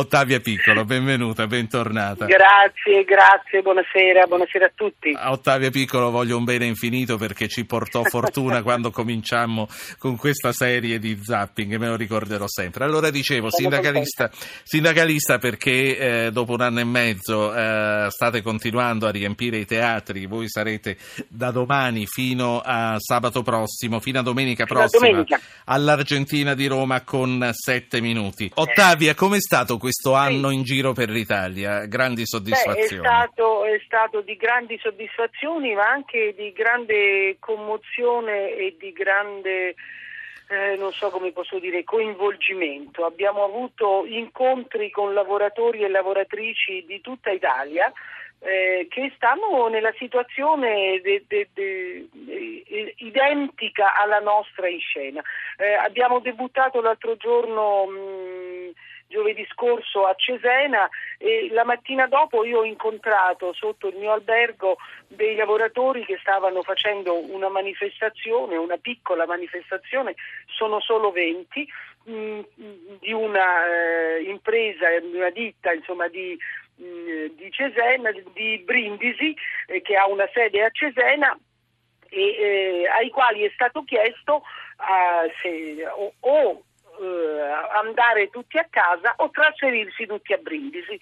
Ottavia Piccolo, benvenuta, bentornata. Grazie, grazie, buonasera, buonasera a tutti. A Ottavia Piccolo voglio un bene infinito perché ci portò fortuna quando cominciammo con questa serie di zapping, me lo ricorderò sempre. Allora dicevo, sindacalista, sindacalista perché eh, dopo un anno e mezzo eh, state continuando a riempire i teatri, voi sarete da domani fino a sabato prossimo, fino a domenica prossima, domenica. all'Argentina di Roma con sette minuti. Ottavia, com'è stato questo? Questo anno in giro per l'Italia? Grandi soddisfazioni? Beh, è, stato, è stato di grandi soddisfazioni, ma anche di grande commozione e di grande. Eh, non so come posso dire, coinvolgimento. Abbiamo avuto incontri con lavoratori e lavoratrici di tutta Italia eh, che stanno nella situazione de, de, de, identica alla nostra in scena. Eh, abbiamo debuttato l'altro giorno mh, giovedì scorso a Cesena e la mattina dopo io ho incontrato sotto il mio albergo dei lavoratori che stavano facendo una manifestazione, una piccola manifestazione, sono solo 20, mh, mm, di una eh, impresa, una ditta insomma, di, mh, mm, di Cesena, di Brindisi, eh, che ha una sede a Cesena e, eh, ai quali è stato chiesto uh, se, o, o eh, andare tutti a casa o trasferirsi tutti a Brindisi.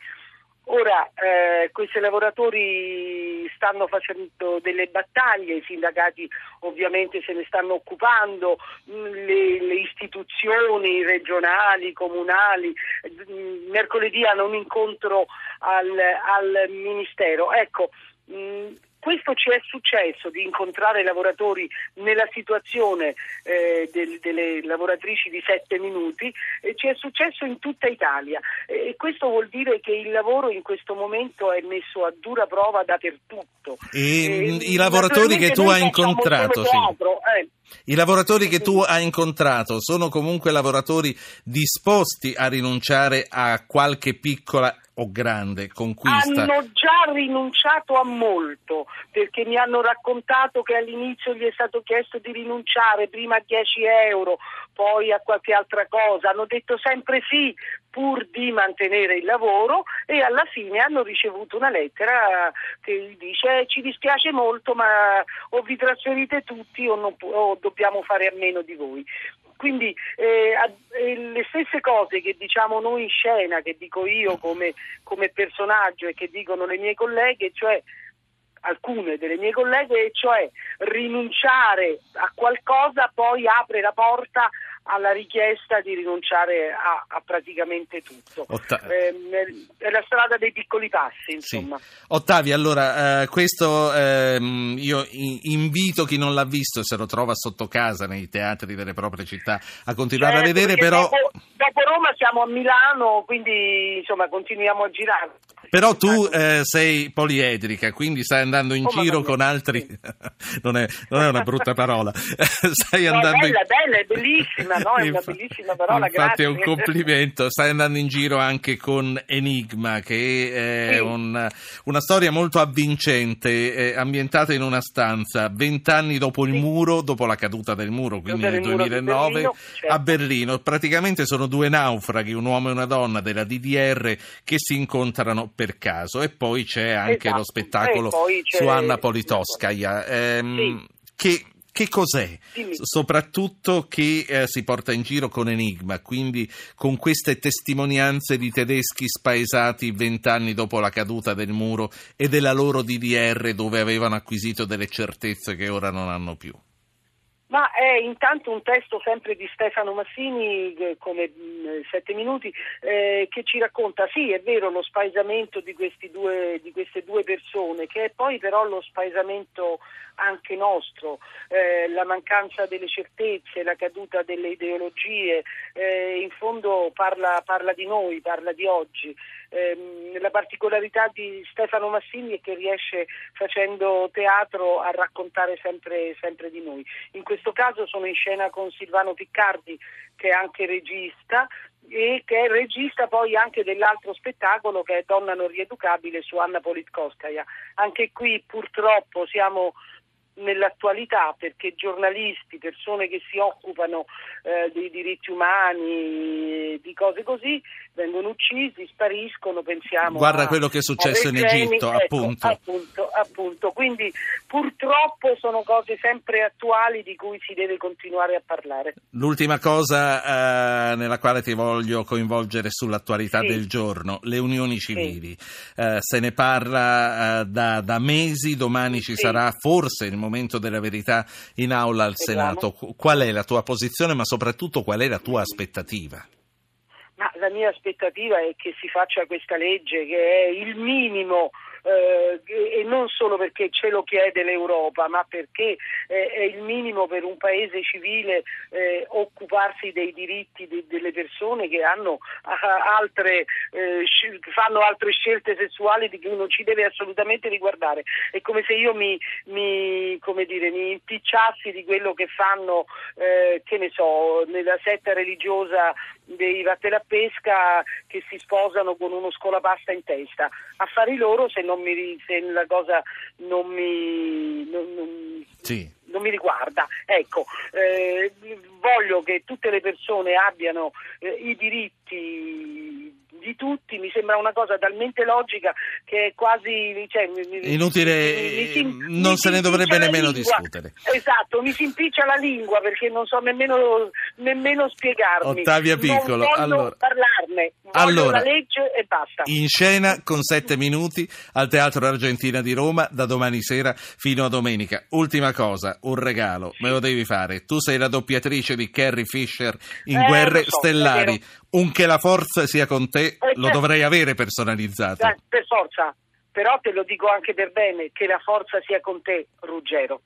Ora eh, questi lavoratori stanno facendo delle battaglie, i sindacati ovviamente se ne stanno occupando, mm, le, le istituzioni regionali, comunali, mm, mercoledì hanno un incontro al, al Ministero. Ecco, mh, mm, questo ci è successo di incontrare lavoratori nella situazione eh, del, delle lavoratrici di sette minuti, eh, ci è successo in tutta Italia e questo vuol dire che il lavoro in questo momento è messo a dura prova dappertutto. E i lavoratori che tu hai incontrato, sì. eh. I lavoratori che tu hai incontrato sono comunque lavoratori disposti a rinunciare a qualche piccola o grande conquista? Hanno già rinunciato a molto perché mi hanno raccontato che all'inizio gli è stato chiesto di rinunciare prima a 10 euro, poi a qualche altra cosa. Hanno detto sempre sì pur di mantenere il lavoro e alla fine hanno ricevuto una lettera che dice ci dispiace molto ma o vi trasferite tutti o, non, o dobbiamo fare a meno di voi. Quindi eh, eh, le stesse cose che diciamo noi in scena, che dico io come, come personaggio e che dicono le mie colleghe, cioè alcune delle mie colleghe, cioè rinunciare a qualcosa poi apre la porta alla richiesta di rinunciare a, a praticamente tutto. Otta- eh, è la strada dei piccoli passi, insomma. Sì. Ottavia, allora, eh, questo eh, io invito chi non l'ha visto, se lo trova sotto casa nei teatri delle proprie città, a continuare certo, a vedere, però... Dopo, dopo, Roma siamo a Milano, quindi insomma continuiamo a girare. Però tu eh, sei poliedrica, quindi stai andando in oh, giro con altri... non, è, non, è, una brutta parola. stai no, andando è bella, in... bella, è bellissima no? È una bellissima parola, Infatti grazie. è un complimento. Stai andando in giro anche con Enigma, che è sì. un, una storia molto avvincente, ambientata in una stanza vent'anni dopo il sì. muro, dopo la caduta del muro, quindi nel 2009, Berlino, certo. a Berlino. Praticamente sono due naufraghi, un uomo e una donna della DDR, che si incontrano per caso. E poi c'è anche esatto. lo spettacolo su Anna Politkovskaya. Ehm, sì. Che che cos'è? Dimmi. Soprattutto che eh, si porta in giro con Enigma, quindi con queste testimonianze di tedeschi spaesati vent'anni dopo la caduta del muro e della loro DDR dove avevano acquisito delle certezze che ora non hanno più. Ma è intanto un testo sempre di Stefano Massini, eh, come mm, Sette Minuti, eh, che ci racconta, sì è vero, lo spaesamento di, due, di, queste due persone, che è poi però lo spaesamento anche nostro, eh, la mancanza delle certezze, la caduta delle ideologie, eh, in fondo parla, parla, di noi, parla di oggi. Eh, la particolarità di Stefano Massini è che riesce facendo teatro a raccontare sempre, sempre di noi. In questo caso sono in scena con Silvano Piccardi che è anche regista e che è regista poi anche dell'altro spettacolo che è Donna non rieducabile su Anna Politkovskaya. Anche qui purtroppo siamo nell'attualità perché giornalisti, persone che si occupano eh, dei diritti umani, di cose così, vengono uccisi, spariscono, pensiamo Guarda a, quello che è successo in Egitto, ecco, appunto. appunto. Appunto, Quindi purtroppo sono cose sempre attuali di cui si deve continuare a parlare. L'ultima cosa eh, nella quale ti voglio coinvolgere sull'attualità sì. del giorno, le unioni civili. Sì. Eh, se ne parla eh, da, da, mesi, domani ci sì. sarà forse il momento della verità in aula al. Senato. Qual è la tua posizione, ma soprattutto qual è la tua aspettativa? Ma la mia aspettativa è che si faccia questa legge che è il minimo eh, e non solo perché ce lo chiede l'Europa, ma perché eh, è il minimo per un paese civile eh, occuparsi dei diritti de- delle persone che hanno altre, eh, fanno altre scelte sessuali di cui non ci deve assolutamente riguardare. È come se io mi, mi, dire, mi impicciassi di quello che fanno, eh, che ne so, nella setta religiosa dei vattene a pesca che si sposano con uno scolapasta in testa. Affari loro se, non mi, se la cosa non mi, non, non, sì. non mi riguarda. Ecco, eh, voglio che tutte le persone abbiano eh, i diritti di tutti, mi sembra una cosa talmente logica che è quasi cioè, inutile, mi, mi, non se ne dovrebbe nemmeno discutere. Esatto, mi si impiccia la lingua perché non so nemmeno, nemmeno spiegarmi. Ottavia Piccolo, non allora, parlarne, voglio allora, la legge e basta. In scena con sette minuti al Teatro Argentina di Roma da domani sera fino a domenica. Ultima cosa, un regalo, me lo devi fare. Tu sei la doppiatrice di Carrie Fisher in eh, Guerre so, Stellari. Un che la forza sia con te eh, lo certo. dovrei avere personalizzato. Eh, per forza, però te lo dico anche per bene, che la forza sia con te, Ruggero.